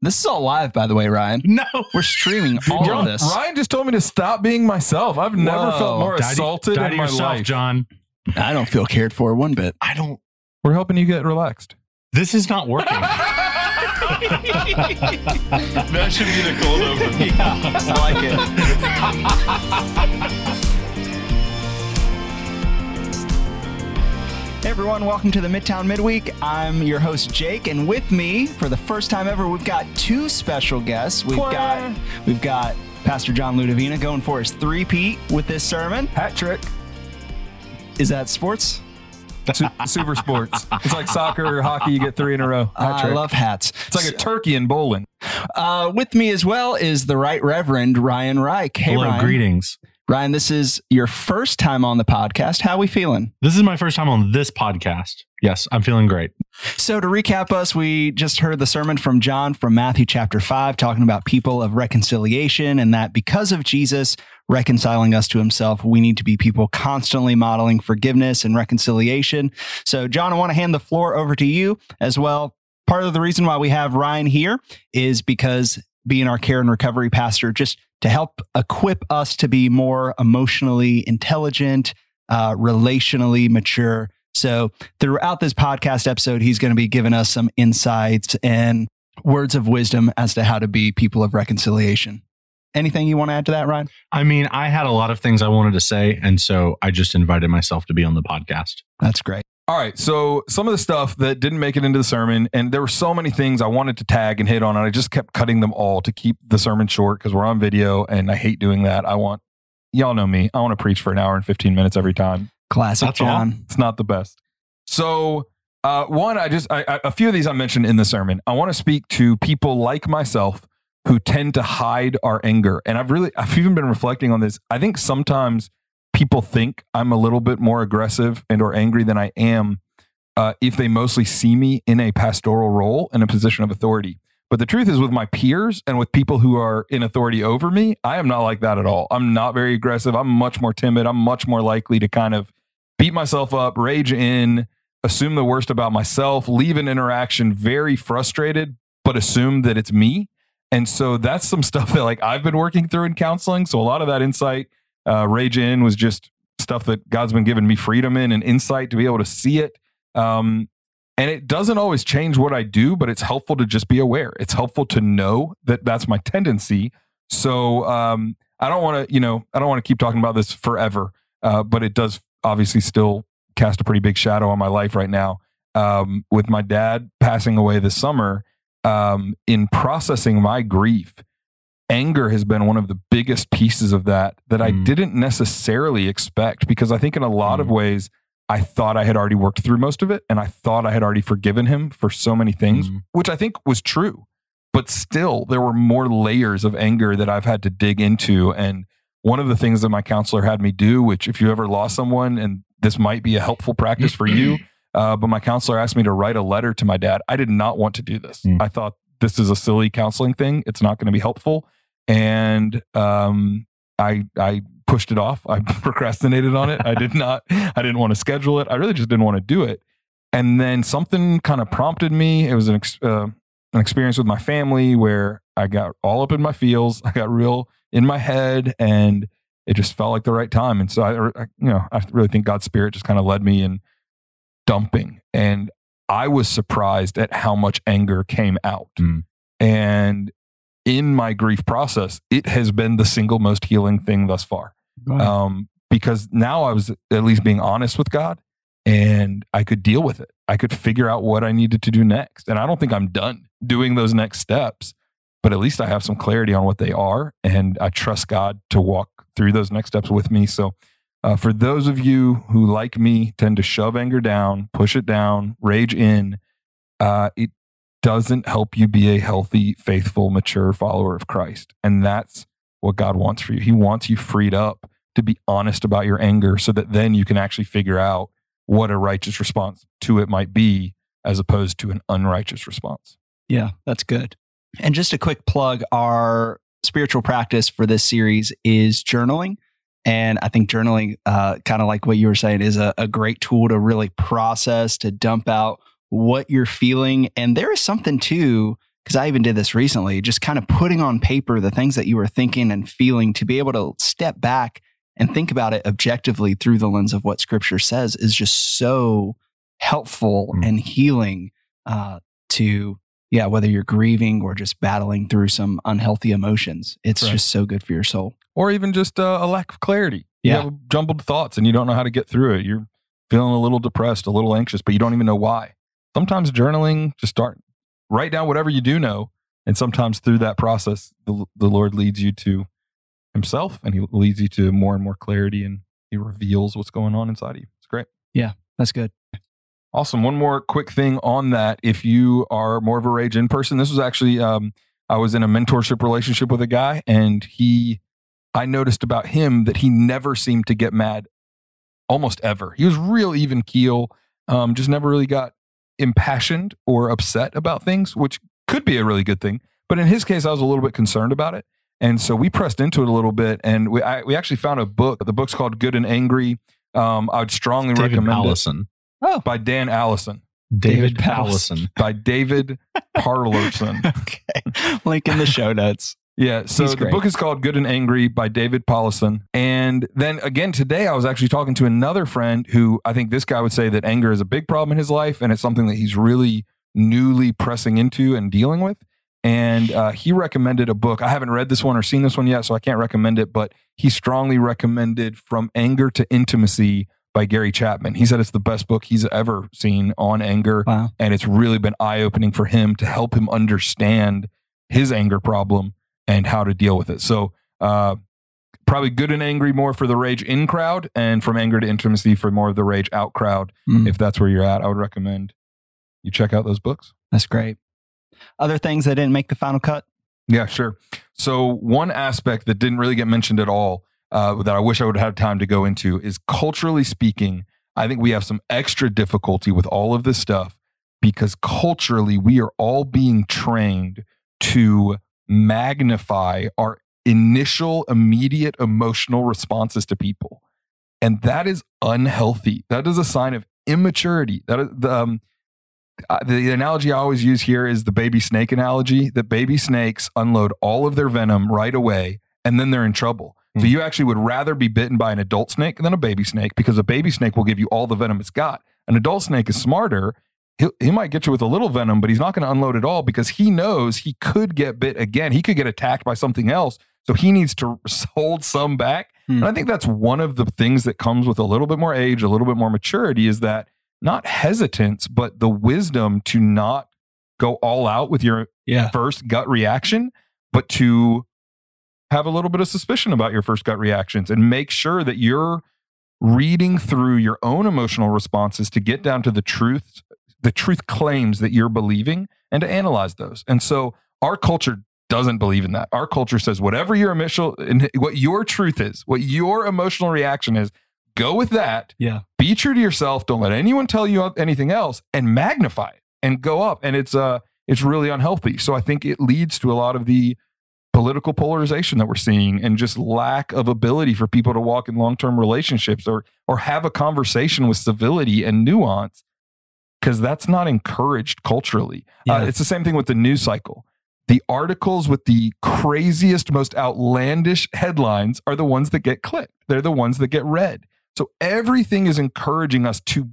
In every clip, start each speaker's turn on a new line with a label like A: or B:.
A: This is all live, by the way, Ryan.
B: No.
A: We're streaming all
C: John-
A: of this.
C: Ryan just told me to stop being myself. I've never
A: Whoa.
C: felt more
B: Die
C: assaulted
B: die
C: in my
B: yourself,
C: life.
B: John.
A: I don't feel cared for one bit.
B: I don't.
C: We're helping you get relaxed.
B: This is not working.
D: That should be the cold open.
A: I like it. Hey everyone, welcome to the Midtown Midweek. I'm your host Jake, and with me for the first time ever, we've got two special guests. We've got we've got Pastor John Ludovina going for his three-peat with this sermon.
C: Hat trick.
A: Is that sports?
C: Super sports. It's like soccer or hockey. You get three in a row. Hat
A: I love hats.
C: it's like a turkey in bowling.
A: Uh, with me as well is the Right Reverend Ryan Reich. Hey
B: Hello,
A: Ryan.
B: greetings.
A: Ryan, this is your first time on the podcast. How we feeling?
B: This is my first time on this podcast. Yes, I'm feeling great.
A: So to recap us, we just heard the sermon from John from Matthew chapter 5 talking about people of reconciliation and that because of Jesus reconciling us to himself, we need to be people constantly modeling forgiveness and reconciliation. So John, I want to hand the floor over to you as well. Part of the reason why we have Ryan here is because being our care and recovery pastor just to help equip us to be more emotionally intelligent, uh, relationally mature. So, throughout this podcast episode, he's going to be giving us some insights and words of wisdom as to how to be people of reconciliation. Anything you want to add to that, Ryan?
B: I mean, I had a lot of things I wanted to say, and so I just invited myself to be on the podcast.
A: That's great.
C: All right. So some of the stuff that didn't make it into the sermon, and there were so many things I wanted to tag and hit on, and I just kept cutting them all to keep the sermon short because we're on video, and I hate doing that. I want y'all know me. I want to preach for an hour and fifteen minutes every time.
A: Classic
B: That's all.
A: John.
C: It's not the best. So, uh, one, I just I, I, a few of these I mentioned in the sermon. I want to speak to people like myself who tend to hide our anger, and I've really I've even been reflecting on this. I think sometimes people think I'm a little bit more aggressive and or angry than I am uh, if they mostly see me in a pastoral role in a position of authority. But the truth is, with my peers and with people who are in authority over me, I am not like that at all. I'm not very aggressive. I'm much more timid. I'm much more likely to kind of beat myself up, rage in, assume the worst about myself, leave an interaction very frustrated, but assume that it's me. And so that's some stuff that like I've been working through in counseling. So a lot of that insight, uh, rage in was just stuff that God's been giving me freedom in and insight to be able to see it. Um, and it doesn't always change what I do, but it's helpful to just be aware. It's helpful to know that that's my tendency. So um, I don't want to, you know, I don't want to keep talking about this forever, uh, but it does obviously still cast a pretty big shadow on my life right now. Um, with my dad passing away this summer, um, in processing my grief, anger has been one of the biggest pieces of that that I
B: Mm.
C: didn't necessarily expect because I think in a lot of
B: Mm.
C: ways I thought I had already worked through most of it and I thought I had already forgiven him for so many things,
B: Mm.
C: which I think was true. But still, there were more layers of anger that I've had to dig into. And one of the things that my counselor had me do, which if you ever lost someone, and this might be a helpful practice for you, uh, but my counselor asked me to write a letter to my dad. I did not want to do this.
B: Mm.
C: I thought this is a silly counseling thing. It's not going to be helpful. And um, I, I pushed it off. I procrastinated on it. I did not, I didn't want to schedule it. I really just didn't want to do it. And then something kind of prompted me. It was an, ex- uh, an experience with my family where I got all up in my feels. I got real in my head and it just felt like the right time. And so I, I you know, I really think God's spirit just kind of led me in dumping. And I was surprised at how much anger came out.
B: Mm.
C: And in my grief process, it has been the single most healing thing thus far. Um, because now I was at least being honest with God and I could deal with it. I could figure out what I needed to do next. And I don't think I'm done doing those next steps, but at least I have some clarity on what they are. And I trust God to walk through those next steps with me. So, uh, for those of you who, like me, tend to shove anger down, push it down, rage in, uh, it doesn't help you be a healthy, faithful, mature follower of Christ. And that's what God wants for you. He wants you freed up to be honest about your anger so that then you can actually figure out what a righteous response to it might be as opposed to an unrighteous response.
A: Yeah, that's good. And just a quick plug our spiritual practice for this series is journaling. And I think journaling, uh, kind of like what you were saying, is a, a great tool to really process, to dump out what you're feeling. And there is something too, because I even did this recently, just kind of putting on paper the things that you were thinking and feeling to be able to step back and think about it objectively through the lens of what scripture says is just so helpful
C: Mm.
A: and healing uh, to, yeah, whether you're grieving or just battling through some unhealthy emotions. It's
C: Right.
A: just so good for your soul.
C: or even just uh, a lack of clarity. You
A: Yeah.
C: have jumbled thoughts and you don't know how to get through it. You're feeling a little depressed, a little anxious, but you don't even know why. Sometimes journaling, just start, write down whatever you do know. And sometimes through that process, the, the Lord leads you to Himself and He leads you to more and more clarity and He reveals what's going on inside of you. It's great.
A: Yeah, that's good.
C: Awesome. One more quick thing on that. If you are more of a rage in person, this was actually, um, I was in a mentorship relationship with a guy, and he, I noticed about him that he never seemed to get mad almost ever. He was real even keel, um, just never really got impassioned or upset about things, which could be a really good thing. But in his case, I was a little bit concerned about it. And so we pressed into it a little bit, and we, I, we actually found a book. The book's called Good and Angry. Um, I would strongly
B: David
C: recommend it
B: Allison.
C: by Dan Allison,
B: David,
A: David Allison.
B: Allison.
C: by David Powlison.
A: okay. Link in the show notes.
C: Yeah, so
A: He's
C: the
A: great.
C: book is called Good and Angry by David Powlison. And then again today I was actually talking to another friend who I think this guy would say that anger is a big problem in his life and it's something that he's really newly pressing into and dealing with. And uh, he recommended a book. I haven't read this one or seen this one yet, so I can't recommend it, but he strongly recommended From Anger to Intimacy by Gary Chapman. He said it's the best book he's ever seen on anger
A: Wow.
C: and it's really been eye opening for him to help him understand his anger problem and how to deal with it. So, uh, probably good and angry more for the rage in crowd, and from anger to intimacy for more of the rage out crowd.
A: Mm,
C: If that's where you're at, I would recommend you check out those books.
A: that's great. Other things that didn't make the final cut?
C: Yeah, sure. So one aspect that didn't really get mentioned at all uh, that I wish I would have had time to go into is culturally speaking. I think we have some extra difficulty with all of this stuff because culturally we are all being trained to magnify our initial immediate emotional responses to people. And that is unhealthy. That is a sign of immaturity. That is the um, the analogy I always use here is the baby snake analogy that baby snakes unload all of their venom right away and then they're in trouble. So
B: Mm.
C: you actually would rather be bitten by an adult snake than a baby snake because a baby snake will give you all the venom it's got. An adult snake is smarter. He'll, he might get you with a little venom, but he's not going to unload it all because he knows he could get bit again. He could get attacked by something else. So he needs to hold some back.
A: Hmm.
C: And I think that's one of the things that comes with a little bit more age, a little bit more maturity is that not hesitance, but the wisdom to not go all out with your
A: Yeah.
C: first gut reaction, but to have a little bit of suspicion about your first gut reactions and make sure that you're reading through your own emotional responses to get down to the truth, the truth claims that you're believing and to analyze those. And so our culture doesn't believe in that. Our culture says whatever your initial what your truth is, what your emotional reaction is, go with that
A: Yeah.
C: be true to yourself don't let anyone tell you anything else and magnify it and go up and it's uh it's really unhealthy so i think it leads to a lot of the political polarization that we're seeing and just lack of ability for people to walk in long-term relationships or or have a conversation with civility and nuance because that's not encouraged culturally uh, it's the same thing with the news cycle the articles with the craziest most outlandish headlines are the ones that get clicked they're the ones that get read so everything is encouraging us to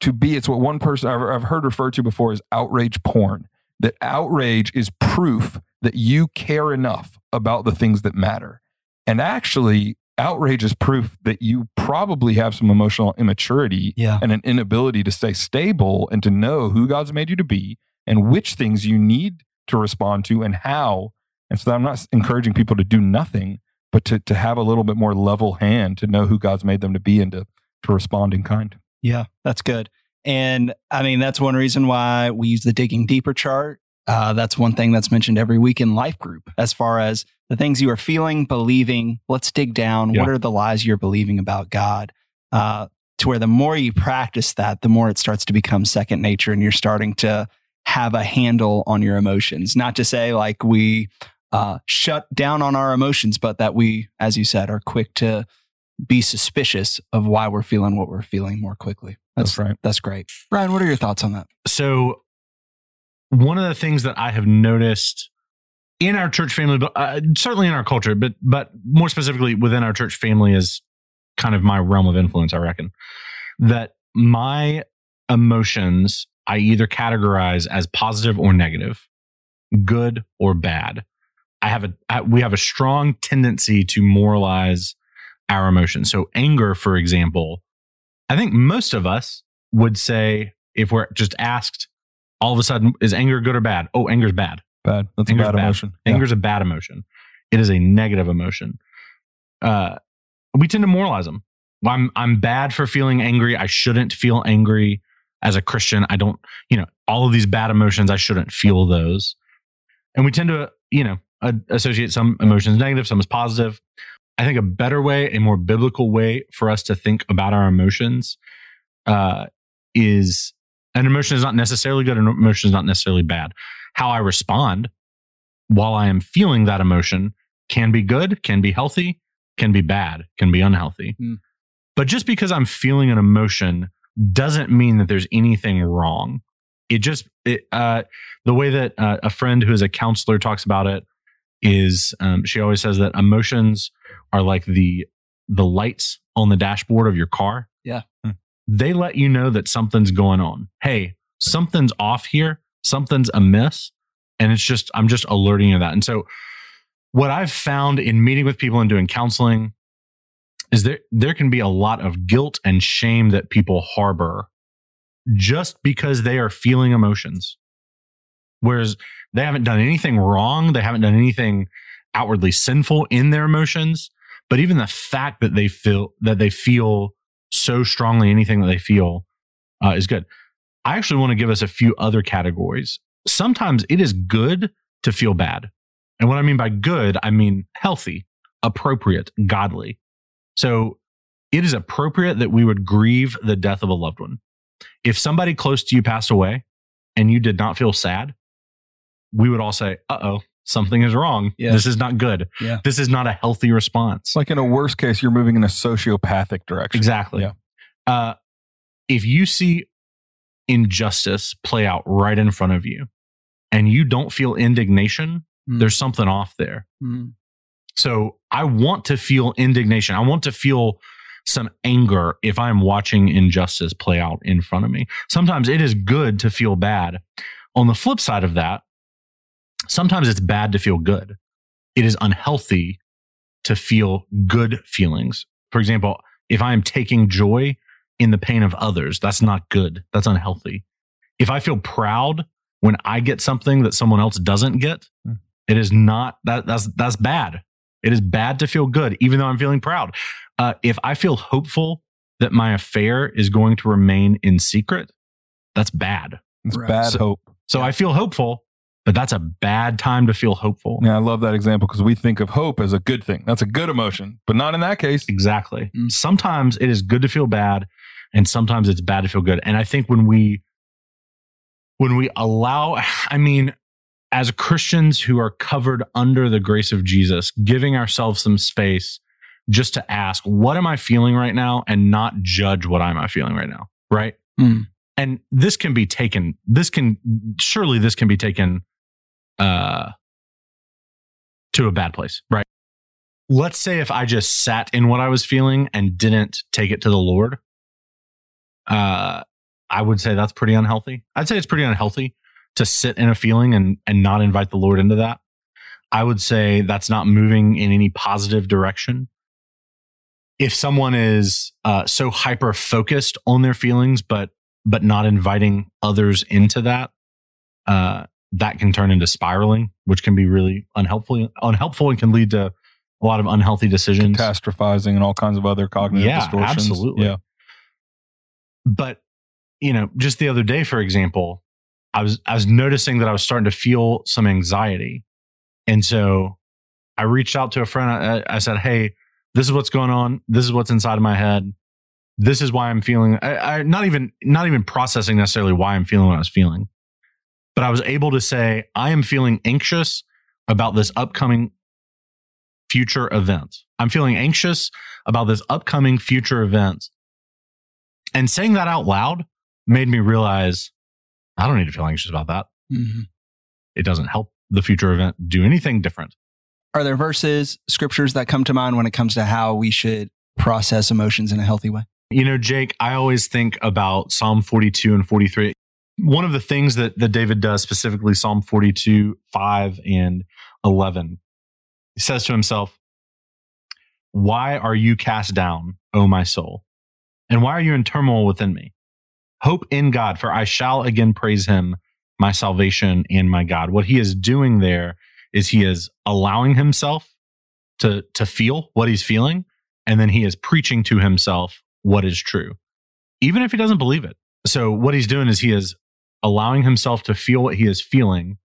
C: to be. It's what one person I've, I've heard referred to before as outrage porn. That outrage is proof that you care enough about the things that matter. And actually, outrage is proof that you probably have some emotional immaturity
A: Yeah.
C: and an inability to stay stable and to know who God's made you to be and which things you need to respond to and how. And so I'm not encouraging people to do nothing, but to, to have a little bit more level hand to know who God's made them to be and to, to respond in kind.
A: Yeah, that's good. And I mean, that's one reason why we use the digging deeper chart. Uh, that's one thing that's mentioned every week in life group as far as the things you are feeling, believing. Let's dig down.
B: Yeah.
A: What are the lies you're believing about God? Uh, to where the more you practice that, the more it starts to become second nature and you're starting to have a handle on your emotions. Not to say like we uh, shut down on our emotions, but that we, as you said, are quick to be suspicious of why we're feeling what we're feeling more quickly. That's
C: That's right.
A: That's great. Ryan, what are your thoughts on that?
B: So one of the things that I have noticed in our church family, but uh, certainly in our culture, but but more specifically within our church family is kind of my realm of influence. I reckon that my emotions I either categorize as positive or negative, good or bad. I have a I, we have a strong tendency to moralize our emotions. So anger, for example, I think most of us would say if we're just asked all of a sudden is anger good or bad? Oh, anger's bad.
C: Bad. That's
B: Anger's
C: a bad,
B: bad.
C: emotion. Yeah.
B: Anger's a bad emotion. It is a negative emotion. Uh, we tend to moralize them. Well, I'm I'm bad for feeling angry. I shouldn't feel angry as a Christian. I don't, you know, all of these bad emotions. I shouldn't feel those, and we tend to, you know, uh, associate some emotions negative, some as positive. I think a better way, a more biblical way for us to think about our emotions, uh, is an emotion is not necessarily good. An emotion is not necessarily bad. How I respond while I am feeling that emotion can be good, can be healthy, can be bad, can be unhealthy.
A: Mm.
B: But just because I'm feeling an emotion doesn't mean that there's anything wrong. It just, it, uh, the way that uh, a friend who is a counselor talks about it is um, she always says that emotions are like the the lights on the dashboard of your car.
A: Yeah.
B: They let you know that something's going on. Hey, something's off here, something's amiss. And it's just, I'm just alerting you to that. And so what I've found in meeting with people and doing counseling is there there can be a lot of guilt and shame that people harbor just because they are feeling emotions. Whereas they haven't done anything wrong, they haven't done anything outwardly sinful in their emotions, but even the fact that they feel that they feel so strongly anything that they feel uh, is good. I actually want to give us a few other categories. Sometimes it is good to feel bad. And what I mean by good, I mean healthy, appropriate, godly. So it is appropriate that we would grieve the death of a loved one. If somebody close to you passed away and you did not feel sad, we would all say, uh oh, something is wrong.
A: Yeah.
B: This is not good.
A: Yeah.
B: This is not a healthy response.
C: Like in a worst case, you're moving in a sociopathic direction.
B: Exactly.
C: Yeah.
B: Uh, if you see injustice play out right in front of you and you don't feel indignation,
A: Mm.
B: there's something off there.
A: Mm.
B: So I want to feel indignation. I want to feel some anger if I'm watching injustice play out in front of me. Sometimes it is good to feel bad. On the flip side of that, sometimes it's bad to feel good. It is unhealthy to feel good feelings. For example, if I am taking joy in the pain of others, that's not good. That's unhealthy. If I feel proud when I get something that someone else doesn't get,
C: Hmm.
B: it is not that that's that's bad. It is bad to feel good, even though I'm feeling proud. Uh, if I feel hopeful that my affair is going to remain in secret, that's bad.
C: It's
A: Right.
C: bad
B: So-
C: hope.
B: So I feel hopeful, but that's a bad time to feel hopeful.
C: Yeah, I love that example because we think of hope as a good thing. That's a good emotion, but not in that case.
B: Exactly.
A: Mm.
B: Sometimes it is good to feel bad, and sometimes it's bad to feel good. And I think when we when we allow, I mean, as Christians who are covered under the grace of Jesus, giving ourselves some space just to ask, what am I feeling right now, and not judge what I am I feeling right now, right?
A: Mm.
B: And this can be taken. This can surely this can be taken uh, to a bad place, right? let's say if I just sat in what I was feeling and didn't take it to the Lord, uh, I would say that's pretty unhealthy. I'd say it's pretty unhealthy to sit in a feeling and and not invite the Lord into that. I would say that's not moving in any positive direction. If someone is uh, so hyper focused on their feelings, but but not inviting others into that, uh, that can turn into spiraling, which can be really unhelpful. Unhelpful and can lead to a lot of unhealthy decisions.
C: Catastrophizing and all kinds of other cognitive
B: Yeah,
C: distortions.
B: absolutely.
C: Yeah.
B: But you know, just the other day, for example, I was I was noticing that I was starting to feel some anxiety, and so I reached out to a friend. I, I said, "Hey, this is what's going on. This is what's inside of my head. This is why I'm feeling. I, I not even not even processing necessarily why I'm feeling what I was feeling, but I was able to say I am feeling anxious about this upcoming future event. I'm feeling anxious about this upcoming future event. And saying that out loud made me realize I don't need to feel anxious about that.
A: Mhm.
B: It doesn't help the future event do anything different.
A: Are there verses, scriptures that come to mind when it comes to how we should process emotions in a healthy way?
B: You know, Jake, I always think about Psalm 42 and 43. One of the things that, that David does, specifically Psalm 42, 5 and 11, he says to himself, Why are you cast down, O my soul? And why are you in turmoil within me? Hope in God, for I shall again praise him, my salvation and my God. What he is doing there is he is allowing himself to, to feel what he's feeling, and then he is preaching to himself what is true, even if he doesn't believe it. So, what he's doing is he is allowing himself to feel what he is feeling,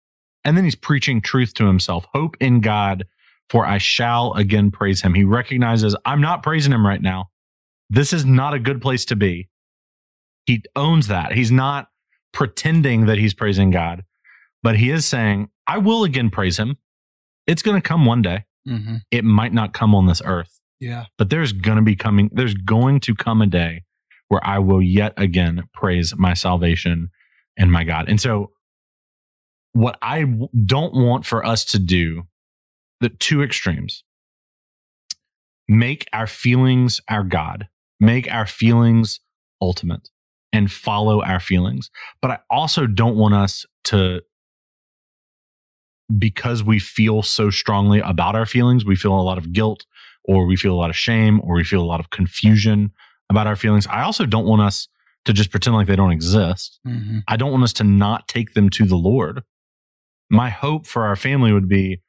B: and then he's preaching truth to himself. Hope in God, for I shall again praise him. He recognizes, I'm not praising him right now. This is not a good place to be. He owns that. He's not pretending that he's praising God, but he is saying, I will again praise him. It's going to come one day.
A: Mm-hmm.
B: It might not come on this earth
A: Yeah.
B: but there's going to be coming there's going to come a day where i will yet again praise my salvation and my god. And so what i don't want for us to do the two extremes. Make our feelings our god. Make our feelings ultimate and follow our feelings. But i also don't want us to because we feel so strongly about our feelings we feel a lot of guilt or we feel a lot of shame or we feel a lot of confusion about our feelings. I also don't want us to just pretend like they don't exist.
A: Mm-hmm.
B: I don't want us to not take them to the Lord. My hope for our family would be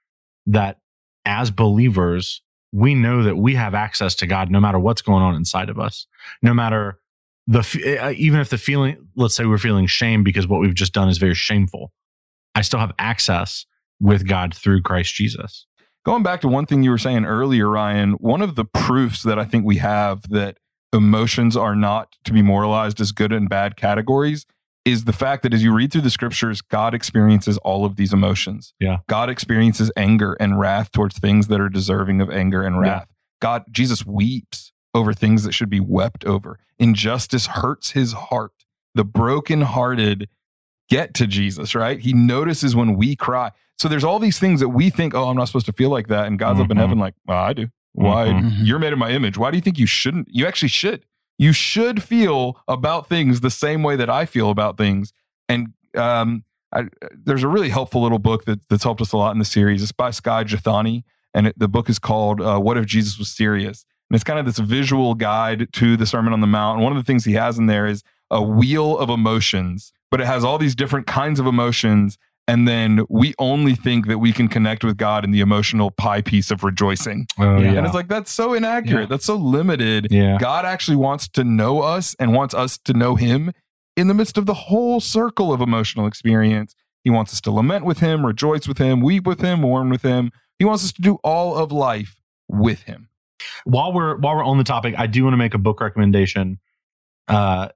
B: that as believers, we know that we have access to God no matter what's going on inside of us. No matter the uh, even if the feeling let's say we're feeling shame because what we've just done is very shameful. I still have access with God through Christ Jesus.
C: Going back to one thing you were saying earlier, Ryan, one of the proofs that I think we have that emotions are not to be moralized as good and bad categories is the fact that as you read through the scriptures, God experiences all of these emotions.
B: Yeah.
C: God experiences anger and wrath towards things that are deserving of anger and
B: Yeah.
C: wrath. God, Jesus weeps over things that should be wept over. Injustice hurts his heart. The brokenhearted get to Jesus, right? He notices when we cry. So there's all these things that we think, oh, I'm not supposed to feel like that. And God's up in
B: Mhm.
C: heaven, like, well, I do. Why?
B: Mhm.
A: Mhm.
C: You're made in my image. Why do you think you shouldn't? You actually should. You should feel about things the same way that I feel about things. And um, I, there's a really helpful little book that, that's helped us a lot in the series. It's by Skye Jethani, and it, the book is called uh, "What If Jesus Was Serious." And it's kind of this visual guide to the Sermon on the Mount. And one of the things he has in there is a wheel of emotions, but it has all these different kinds of emotions. And then we only think that we can connect with God in the emotional pie piece of rejoicing.
B: Oh,
A: Yeah.
C: And it's like, that's so inaccurate.
A: Yeah.
C: That's so limited.
B: yeah.
C: God actually wants to know us and wants us to know him in the midst of the whole circle of emotional experience. He wants us to lament with him, rejoice with him, weep with him, mourn with him. He wants us to do all of life with him.
B: while we're while we're on the topic, I do want to make a book recommendation. Uh,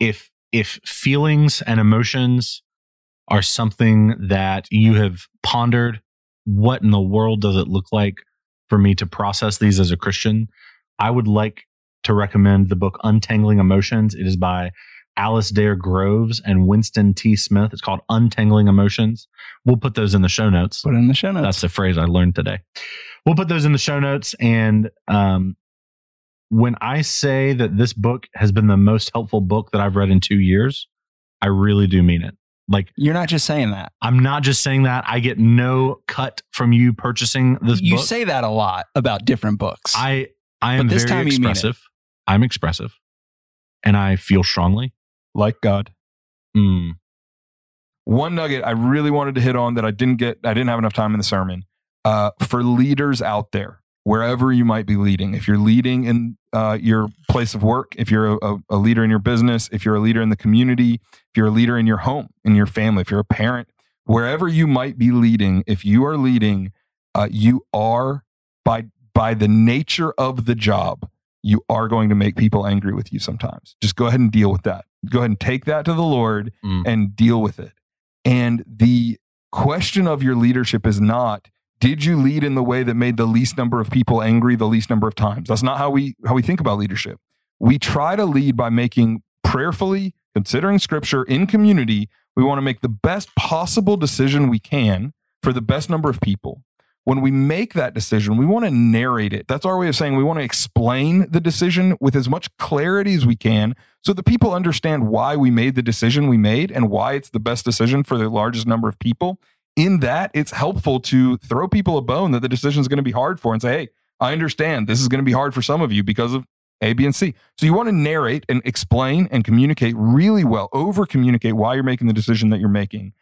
B: if if feelings and emotions are something that you have pondered, what in the world does it look like for me to process these as a Christian? I would like to recommend the book Untangling Emotions. It is by Alasdair Groves and Winston T. Smith. It's called Untangling Emotions. We'll put those in the show notes.
A: Put in the show notes.
B: That's the phrase I learned today. We'll put those in the show notes. And um, when I say that this book has been the most helpful book that I've read in two years, I really do mean it. Like,
A: You're not just saying that.
B: I'm not just saying that. I get no cut from you purchasing this
A: you
B: book.
A: say that a lot about different books.
B: I I am
A: this
B: very
A: time you mean it.
B: expressive. I'm expressive, and I feel strongly.
C: Like God.
B: Mm,
C: One nugget I really wanted to hit on that I didn't get, I didn't have enough time in the sermon. Uh, for leaders out there, wherever you might be leading, if you're leading in uh, your place of work, if you're a, a leader in your business, if you're a leader in the community, if you're a leader in your home, in your family, if you're a parent, wherever you might be leading, if you are leading, uh, you are by by the nature of the job, you are going to make people angry with you sometimes. Just go ahead and deal with that. Go ahead and take that to the Lord
B: Mm.
C: and deal with it. And the question of your leadership is not did you lead in the way that made the least number of people angry the least number of times? That's not how we how we think about leadership. We try to lead by making prayerfully, considering scripture in community, We want to make the best possible decision we can for the best number of people. When we make that decision, we want to narrate it. That's our way of saying we want to explain the decision with as much clarity as we can so that people understand why we made the decision we made and why it's the best decision for the largest number of people. In that, it's helpful to throw people a bone that the decision is going to be hard for and say, hey, I understand this is going to be hard for some of you because of A, B, and C. So you want to narrate and explain and communicate really well, over communicate why you're making the decision that you're making,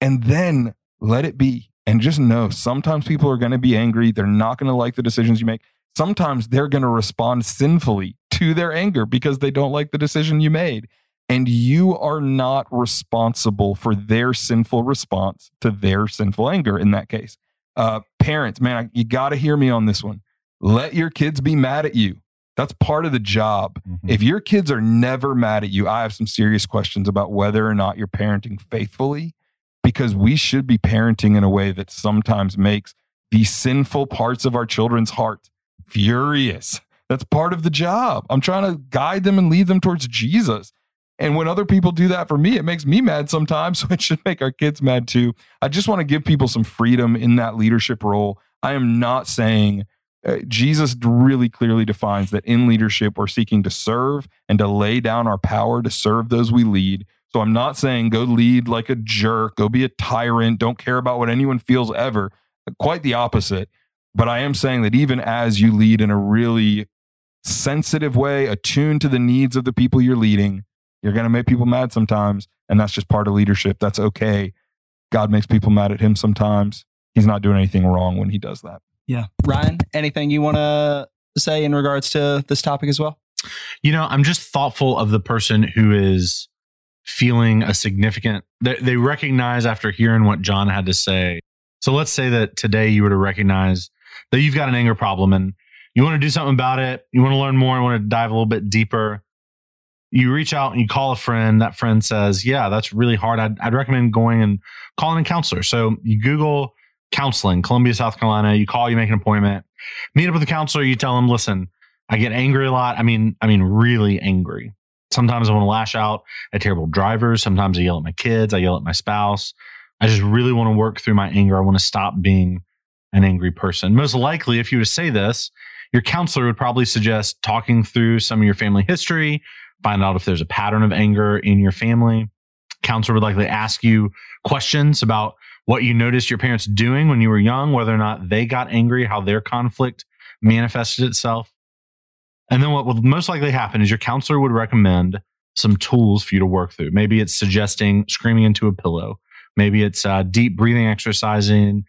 C: and then let it be. And just know sometimes people are going to be angry. They're not going to like the decisions you make. Sometimes they're going to respond sinfully to their anger because they don't like the decision you made. And you are not responsible for their sinful response to their sinful anger in that case. Uh, parents, man, you got to hear me on this one. Let your kids be mad at you. That's part of the job.
B: Mhm.
C: If your kids are never mad at you, I have some serious questions about whether or not you're parenting faithfully because we should be parenting in a way that sometimes makes the sinful parts of our children's heart furious. That's part of the job. I'm trying to guide them and lead them towards Jesus. And when other people do that for me, it makes me mad sometimes. So it should make our kids mad too. I just want to give people some freedom in that leadership role. I am not saying uh, Jesus really clearly defines that in leadership, we're seeking to serve and to lay down our power to serve those we lead. So I'm not saying go lead like a jerk, go be a tyrant, don't care about what anyone feels ever. Quite the opposite. But I am saying that even as you lead in a really sensitive way, attuned to the needs of the people you're leading, you're going to make people mad sometimes. And that's just part of leadership. That's okay. God makes people mad at him sometimes. He's not doing anything wrong when he does that.
A: Yeah. Ryan, anything you want to say in regards to this topic as well?
B: You know, I'm just thoughtful of the person who is feeling a significant, they, they recognize after hearing what John had to say. So let's say that today you were to recognize that you've got an anger problem and you want to do something about it. You want to learn more. You want to dive a little bit deeper. You reach out and you call a friend. That friend says, Yeah, that's really hard. I'd, I'd recommend going and calling a counselor. So you Google counseling, Columbia, South Carolina. You call, you make an appointment, meet up with a counselor. You tell them, Listen, I get angry a lot. I mean, I mean, really angry. Sometimes I want to lash out at terrible drivers. Sometimes I yell at my kids. I yell at my spouse. I just really want to work through my anger. I want to stop being an angry person. Most likely, if you were to say this, your counselor would probably suggest talking through some of your family history, find out if there's a pattern of anger in your family. Counselor would likely ask you questions about what you noticed your parents doing when you were young, whether or not they got angry, how their conflict manifested itself. And then what will most likely happen is your counselor would recommend some tools for you to work through. Maybe it's suggesting screaming into a pillow. Maybe it's uh, deep breathing exercising,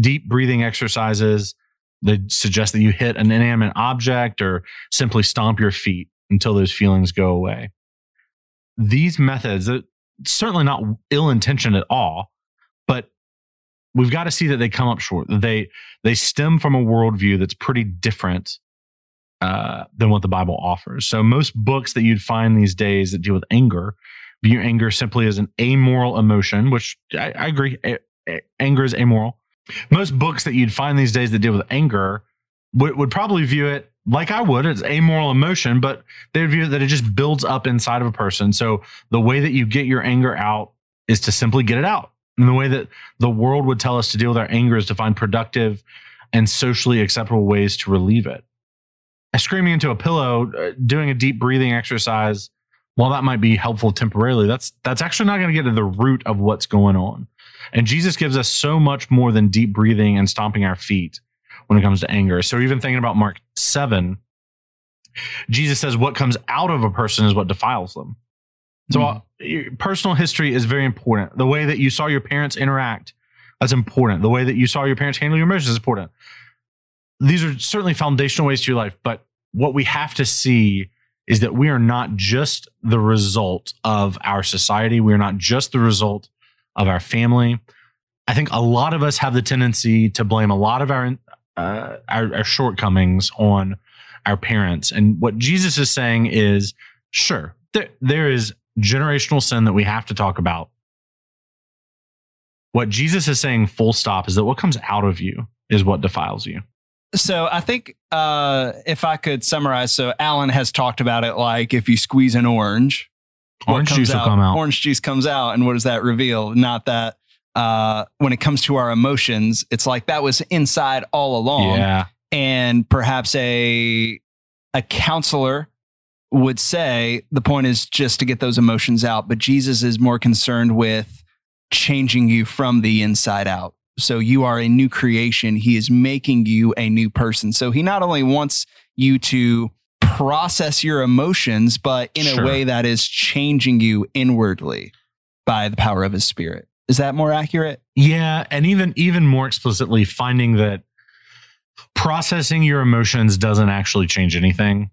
B: deep breathing exercises. They suggest that you hit an inanimate object or simply stomp your feet until those feelings go away. These methods, certainly not ill intentioned at all, we've got to see that they come up short. They they stem from a worldview that's pretty different uh, than what the Bible offers. So most books that you'd find these days that deal with anger view anger simply as an amoral emotion, which I, I agree. A- a- anger is amoral. Most books that you'd find these days that deal with anger would, would probably view it like I would It's amoral emotion, but they view that it just builds up inside of a person. So the way that you get your anger out is to simply get it out. And the way that the world would tell us to deal with our anger is to find productive and socially acceptable ways to relieve it. Screaming into a pillow, uh, doing a deep breathing exercise, while that might be helpful temporarily, that's that's actually not going to get to the root of what's going on. And Jesus gives us so much more than deep breathing and stomping our feet when it comes to anger. So even thinking about Mark 7, Jesus says what comes out of a person is what defiles them. So uh, your personal history is very important. The way that you saw your parents interact, that's important. The way that you saw your parents handle your emotions is important. These are certainly foundational ways to your life, but what we have to see is that we are not just the result of our society. We are not just the result of our family. I think a lot of us have the tendency to blame a lot of our uh, our, our shortcomings on our parents. And what Jesus is saying is, sure, there, there is generational sin that we have to talk about. What Jesus is saying, full stop, is that what comes out of you is what defiles you.
A: So I think uh, if I could summarize, so Alan has talked about it like if you squeeze an orange,
B: Orange juice will come out.
A: Orange juice comes out, and what does that reveal? Not that uh, when it comes to our emotions, it's like that was inside all along,
B: Yeah.
A: and perhaps a a counselor would say the point is just to get those emotions out, but Jesus is more concerned with changing you from the inside out. So you are a new creation. He is making you a new person. So he not only wants you to process your emotions, but in
B: Sure.
A: a way that is changing you inwardly by the power of his spirit. Is that more accurate?
B: Yeah, and even even more explicitly finding that processing your emotions doesn't actually change anything.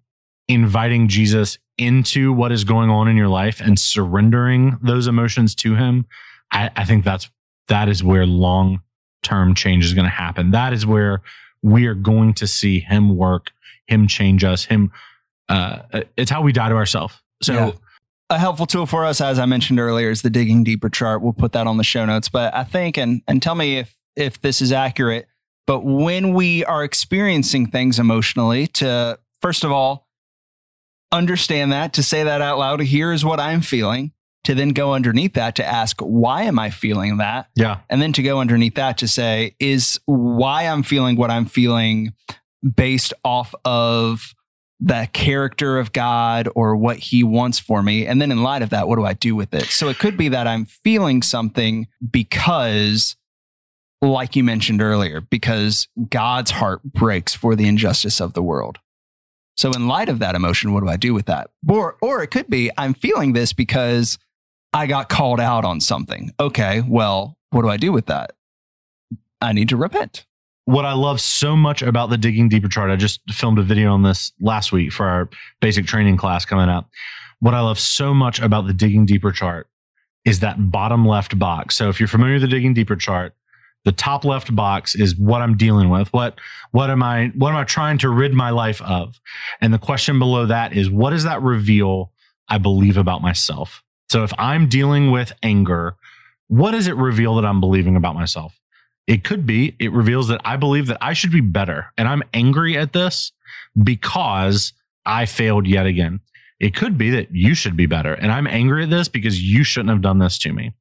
B: Inviting Jesus into what is going on in your life and surrendering those emotions to him, I, I think that's that is where long term change is going to happen. That is where we are going to see him work, him change us, him uh it's how we die to ourselves. So
A: Yeah. a helpful tool for us, as I mentioned earlier, is the digging deeper chart. We'll put that on the show notes. But I think, and and tell me if if this is accurate. But when we are experiencing things emotionally, to first of all understand that, to say that out loud, here is what I'm feeling. To then go underneath that to ask, why am I feeling that?
B: yeah.
A: And then to go underneath that to say, is why I'm feeling what I'm feeling based off of the character of God or what he wants for me? And then in light of that, what do I do with it? So it could be that I'm feeling something because, like you mentioned earlier, because God's heart breaks for the injustice of the world. So in light of that emotion, what do I do with that? Or, or it could be I'm feeling this because I got called out on something. Okay, well, what do I do with that? I need to repent.
B: what I love so much about the digging deeper chart, I just filmed a video on this last week for our basic training class coming up. What I love so much about the digging deeper chart is that bottom left box. So if you're familiar with the digging deeper chart, the top left box is what I'm dealing with. What what am I what am I trying to rid my life of? And the question below that is what does that reveal I believe about myself? So if I'm dealing with anger, what does it reveal that I'm believing about myself? It could be it reveals that I believe that I should be better and I'm angry at this because I failed yet again. It could be that you should be better and I'm angry at this because you shouldn't have done this to me.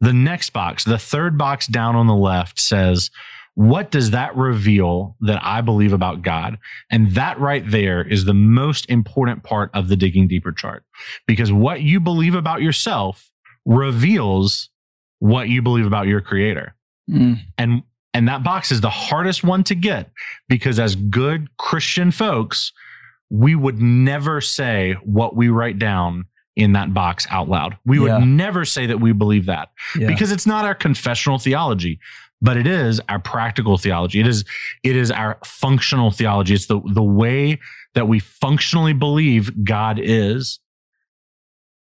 B: The next box, the third box down on the left says, What does that reveal that I believe about God? And that right there is the most important part of the digging deeper chart. Because what you believe about yourself reveals what you believe about your creator.
A: Mm,
B: and and that box is the hardest one to get because as good christian folks we would never say what we write down in that box out loud we would
A: Yeah.
B: never say that we believe that
A: yeah.
B: because it's not our confessional theology but it is our practical theology it is it is our functional theology it's the the way that we functionally believe god is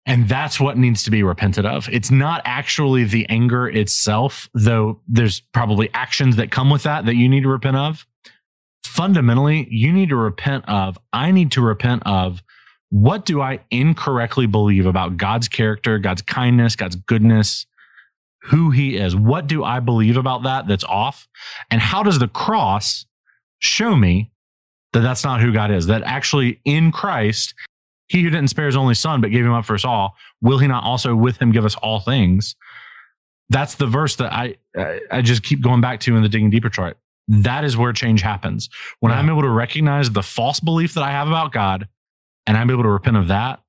B: and that's what needs to be repented of. It's not actually the anger itself, though there's probably actions that come with that that you need to repent of. Fundamentally, you need to repent of, I need to repent of what do I incorrectly believe about God's character, God's kindness, God's goodness, who he is? What do I believe about that that's off? And how does the cross show me that that's not who God is? That actually in Christ, he who didn't spare his only son, but gave him up for us all, will he not also with him give us all things? That's the verse that I I- just keep going back to in the digging deeper chart. That is where change happens. When
C: Yeah.
B: I'm able to recognize the false belief that I have about God, and I'm able to repent of that,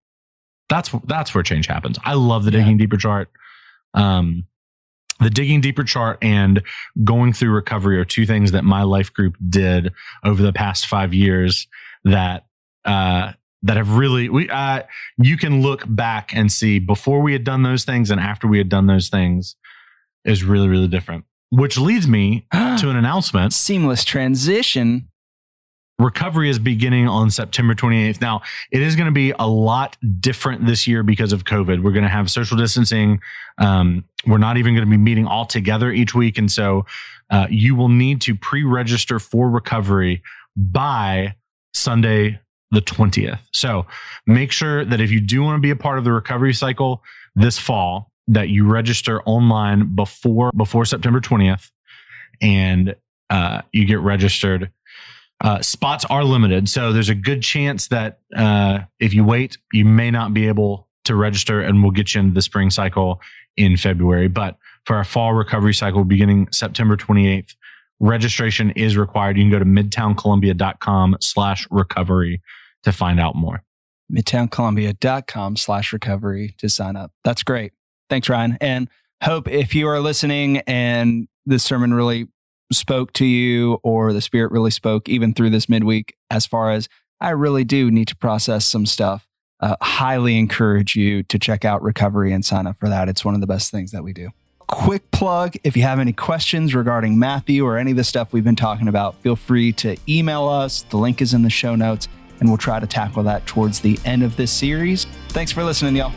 B: that's that's where change happens. I love the
A: Yeah.
B: digging deeper chart. Um, the digging deeper chart and going through recovery are two things that my life group did over the past five years that uh, that have really we uh, you can look back and see before we had done those things and after we had done those things is really really different. Which leads me to an announcement.
A: seamless transition.
B: Recovery is beginning on September 28th. Now, it is going to be a lot different this year because of COVID. We're going to have social distancing. Um, we're not even going to be meeting all together each week. And so uh, you will need to pre register for recovery by Sunday, the 20th. So make sure that if you do want to be a part of the recovery cycle this fall, that you register online before before September 20th and uh, you get registered uh, spots are limited, so there's a good chance that uh, if you wait, you may not be able to register, and we'll get you into the spring cycle in February. But for our fall recovery cycle beginning September 28th, registration is required. You can go to midtowncolumbia.com slash recovery to find out more.
A: midtowncolumbia.com slash recovery to sign up. That's great. Thanks, Ryan. And hope if you are listening and this sermon really spoke to you or the spirit really spoke even through this midweek as far as I really do need to process some stuff. Uh, highly encourage you to check out recovery and sign up for that. It's one of the best things that we do. Quick plug if you have any questions regarding Matthew or any of the stuff we've been talking about, feel free to email us. The link is in the show notes, and we'll try to tackle that towards the end of this series. Thanks for listening, y'all.